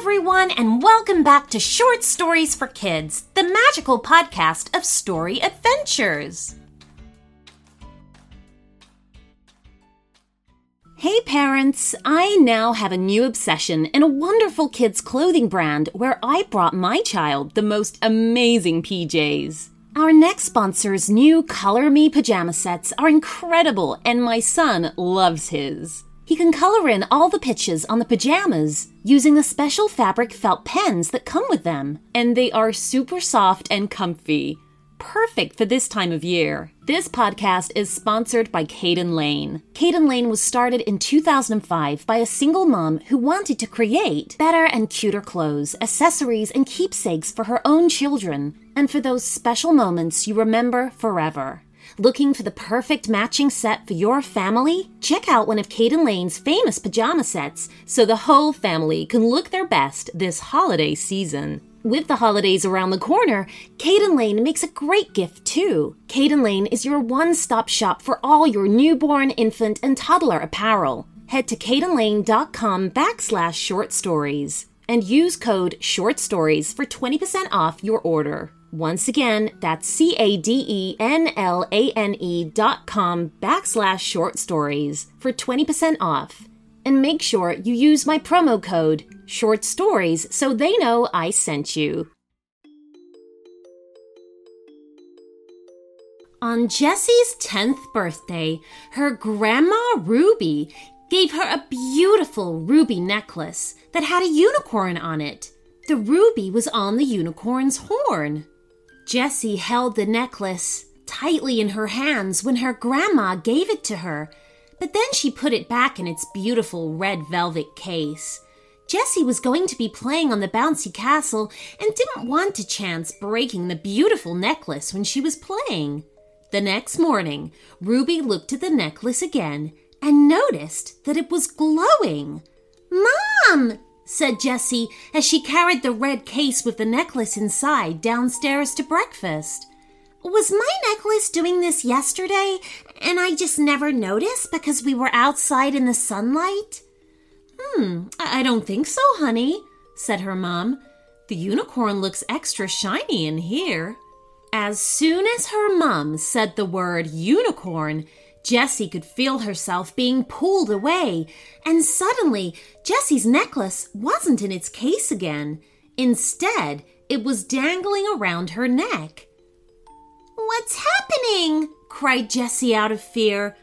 everyone, and welcome back to Short Stories for Kids, the magical podcast of story adventures. Hey parents, I now have a new obsession in a wonderful kids' clothing brand where I brought my child the most amazing PJs. Our next sponsor's new Color Me pajama sets are incredible, and my son loves his. He can color in all the pictures on the pajamas using the special fabric felt pens that come with them, and they are super soft and comfy. Perfect for this time of year. This podcast is sponsored by Caden Lane. Caden Lane was started in 2005 by a single mom who wanted to create better and cuter clothes, accessories, and keepsakes for her own children, and for those special moments you remember forever. Looking for the perfect matching set for your family? Check out one of Caden Lane's famous pajama sets so the whole family can look their best this holiday season. With the holidays around the corner, Caden Lane makes a great gift too. Caden Lane is your one stop shop for all your newborn, infant, and toddler apparel. Head to cadenlane.com backslash short stories and use code short stories for 20% off your order. Once again, that's C A D E N L A N E dot com backslash short stories for 20% off. And make sure you use my promo code short stories so they know I sent you. On Jessie's 10th birthday, her grandma Ruby gave her a beautiful ruby necklace that had a unicorn on it. The ruby was on the unicorn's horn. Jessie held the necklace tightly in her hands when her grandma gave it to her, but then she put it back in its beautiful red velvet case. Jessie was going to be playing on the bouncy castle and didn't want to chance breaking the beautiful necklace when she was playing. The next morning, Ruby looked at the necklace again and noticed that it was glowing. Mom! Said Jessie as she carried the red case with the necklace inside downstairs to breakfast. Was my necklace doing this yesterday and I just never noticed because we were outside in the sunlight? Hmm, I don't think so, honey, said her mom. The unicorn looks extra shiny in here. As soon as her mom said the word unicorn, Jessie could feel herself being pulled away, and suddenly Jessie's necklace wasn't in its case again. Instead, it was dangling around her neck. What's happening? cried Jessie out of fear.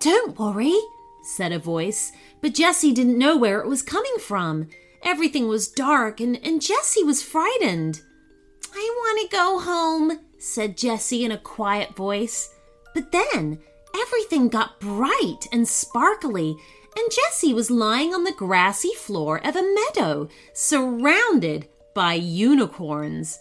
Don't worry, said a voice, but Jessie didn't know where it was coming from. Everything was dark, and, and Jessie was frightened. I want to go home, said Jessie in a quiet voice. But then everything got bright and sparkly, and Jessie was lying on the grassy floor of a meadow, surrounded by unicorns.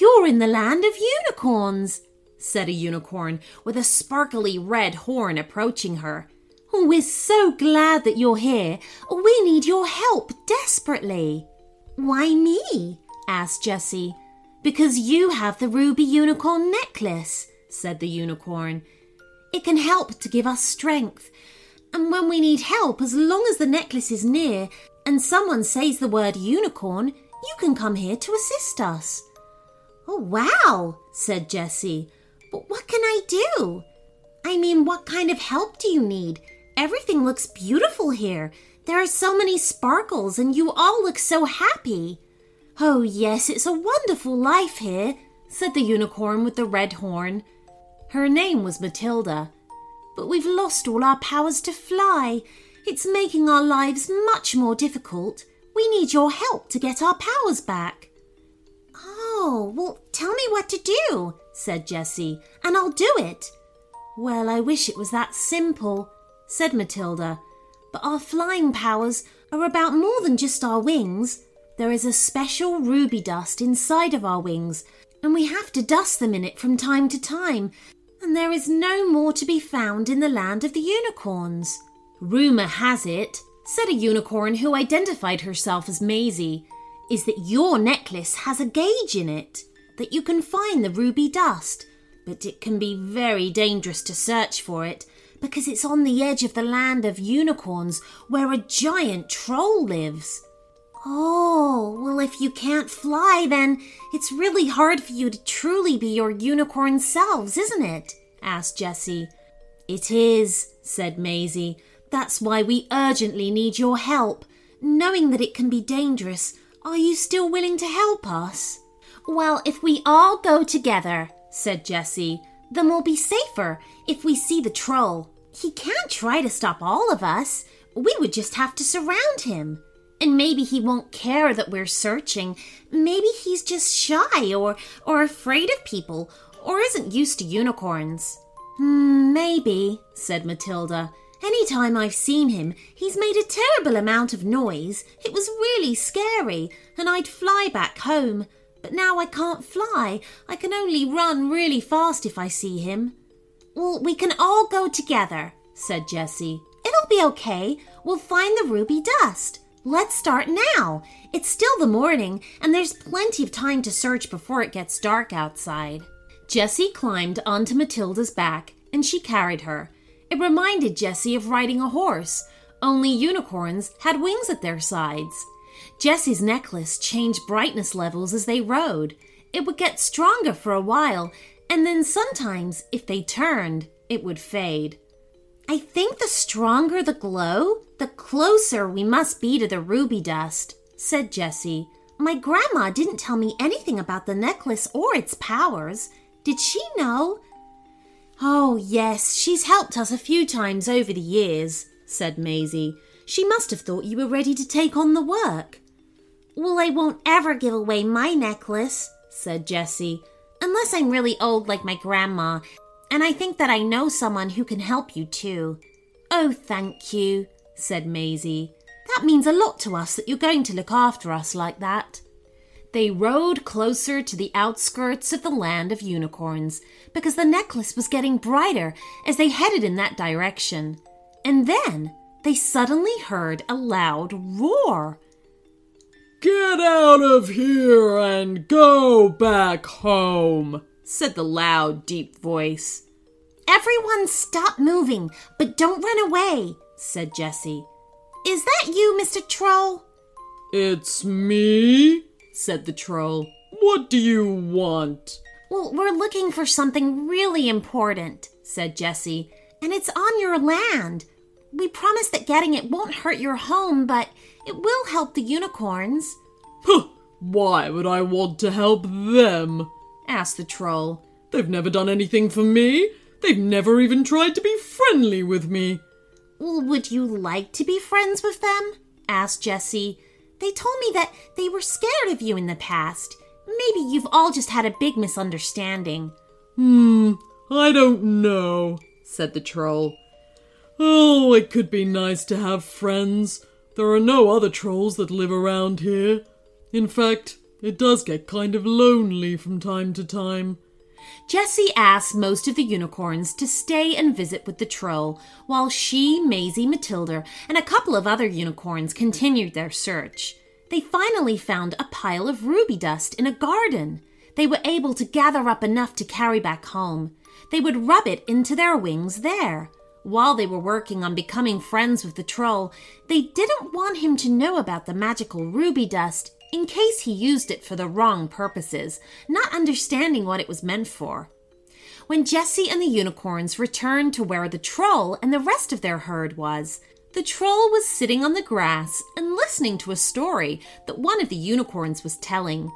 You're in the land of unicorns, said a unicorn with a sparkly red horn approaching her. We're so glad that you're here. We need your help desperately. Why me? asked Jessie. Because you have the ruby unicorn necklace, said the unicorn. It can help to give us strength. And when we need help, as long as the necklace is near and someone says the word unicorn, you can come here to assist us. Oh, wow, said Jessie. But what can I do? I mean, what kind of help do you need? Everything looks beautiful here. There are so many sparkles, and you all look so happy. Oh, yes, it's a wonderful life here, said the unicorn with the red horn. Her name was Matilda. But we've lost all our powers to fly. It's making our lives much more difficult. We need your help to get our powers back. Oh, well, tell me what to do, said Jessie, and I'll do it. Well, I wish it was that simple, said Matilda. But our flying powers are about more than just our wings. There is a special ruby dust inside of our wings, and we have to dust them in it from time to time and there is no more to be found in the land of the unicorns. Rumour has it, said a unicorn who identified herself as Maisie, is that your necklace has a gauge in it, that you can find the ruby dust, but it can be very dangerous to search for it because it's on the edge of the land of unicorns where a giant troll lives. Oh, well, if you can't fly, then it's really hard for you to truly be your unicorn selves, isn't it? asked Jessie. It is, said Maisie. That's why we urgently need your help. Knowing that it can be dangerous, are you still willing to help us? Well, if we all go together, said Jessie, then we'll be safer if we see the troll. He can't try to stop all of us. We would just have to surround him. And maybe he won't care that we're searching. Maybe he's just shy or or afraid of people or isn't used to unicorns. Hmm, maybe, said Matilda. Any time I've seen him, he's made a terrible amount of noise. It was really scary, and I'd fly back home. But now I can't fly. I can only run really fast if I see him. Well, we can all go together, said Jessie. It'll be okay. We'll find the ruby dust. Let's start now. It's still the morning, and there's plenty of time to search before it gets dark outside. Jessie climbed onto Matilda's back, and she carried her. It reminded Jessie of riding a horse, only unicorns had wings at their sides. Jessie's necklace changed brightness levels as they rode. It would get stronger for a while, and then sometimes, if they turned, it would fade. I think the stronger the glow, the closer we must be to the ruby dust, said Jessie. My grandma didn't tell me anything about the necklace or its powers. Did she know? Oh, yes, she's helped us a few times over the years, said Maisie. She must have thought you were ready to take on the work. Well, I won't ever give away my necklace, said Jessie, unless I'm really old like my grandma, and I think that I know someone who can help you too. Oh, thank you, said Maisie. That means a lot to us that you're going to look after us like that. They rode closer to the outskirts of the land of unicorns because the necklace was getting brighter as they headed in that direction. And then they suddenly heard a loud roar. Get out of here and go back home, said the loud, deep voice. Everyone stop moving, but don't run away, said Jessie. Is that you, Mr. Troll? It's me, said the troll. What do you want? Well, we're looking for something really important, said Jessie, and it's on your land. We promise that getting it won't hurt your home, but it will help the unicorns. Huh, why would I want to help them? Asked the troll. They've never done anything for me. They've never even tried to be friendly with me. Well, would you like to be friends with them? asked Jessie. They told me that they were scared of you in the past. Maybe you've all just had a big misunderstanding. Hmm, I don't know, said the troll. Oh, it could be nice to have friends. There are no other trolls that live around here. In fact, it does get kind of lonely from time to time. Jessie asked most of the unicorns to stay and visit with the troll, while she, Maisie, Matilda, and a couple of other unicorns continued their search. They finally found a pile of ruby dust in a garden. They were able to gather up enough to carry back home. They would rub it into their wings there. While they were working on becoming friends with the troll, they didn't want him to know about the magical ruby dust in case he used it for the wrong purposes, not understanding what it was meant for. When Jessie and the unicorns returned to where the troll and the rest of their herd was, the troll was sitting on the grass and listening to a story that one of the unicorns was telling.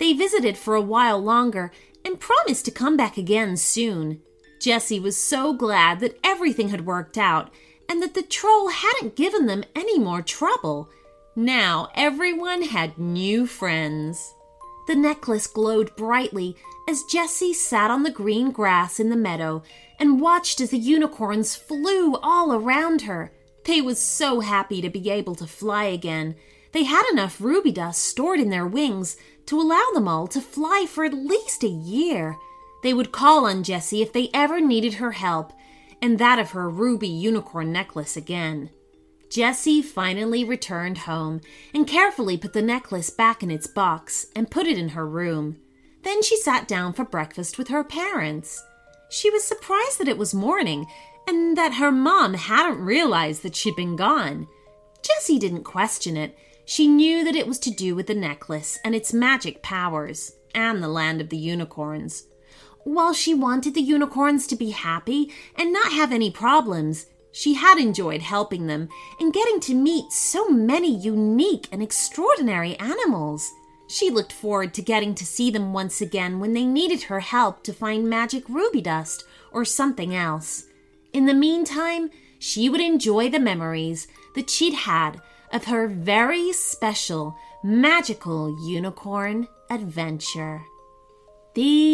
They visited for a while longer and promised to come back again soon. Jessie was so glad that everything had worked out and that the troll hadn't given them any more trouble. Now everyone had new friends. The necklace glowed brightly as Jessie sat on the green grass in the meadow and watched as the unicorns flew all around her. They was so happy to be able to fly again. They had enough ruby dust stored in their wings to allow them all to fly for at least a year. They would call on Jessie if they ever needed her help, and that of her ruby unicorn necklace again. Jessie finally returned home and carefully put the necklace back in its box and put it in her room. Then she sat down for breakfast with her parents. She was surprised that it was morning and that her mom hadn't realized that she'd been gone. Jessie didn't question it. She knew that it was to do with the necklace and its magic powers, and the land of the unicorns. While she wanted the unicorns to be happy and not have any problems, she had enjoyed helping them and getting to meet so many unique and extraordinary animals. She looked forward to getting to see them once again when they needed her help to find magic ruby dust or something else. In the meantime, she would enjoy the memories that she'd had of her very special magical unicorn adventure. The.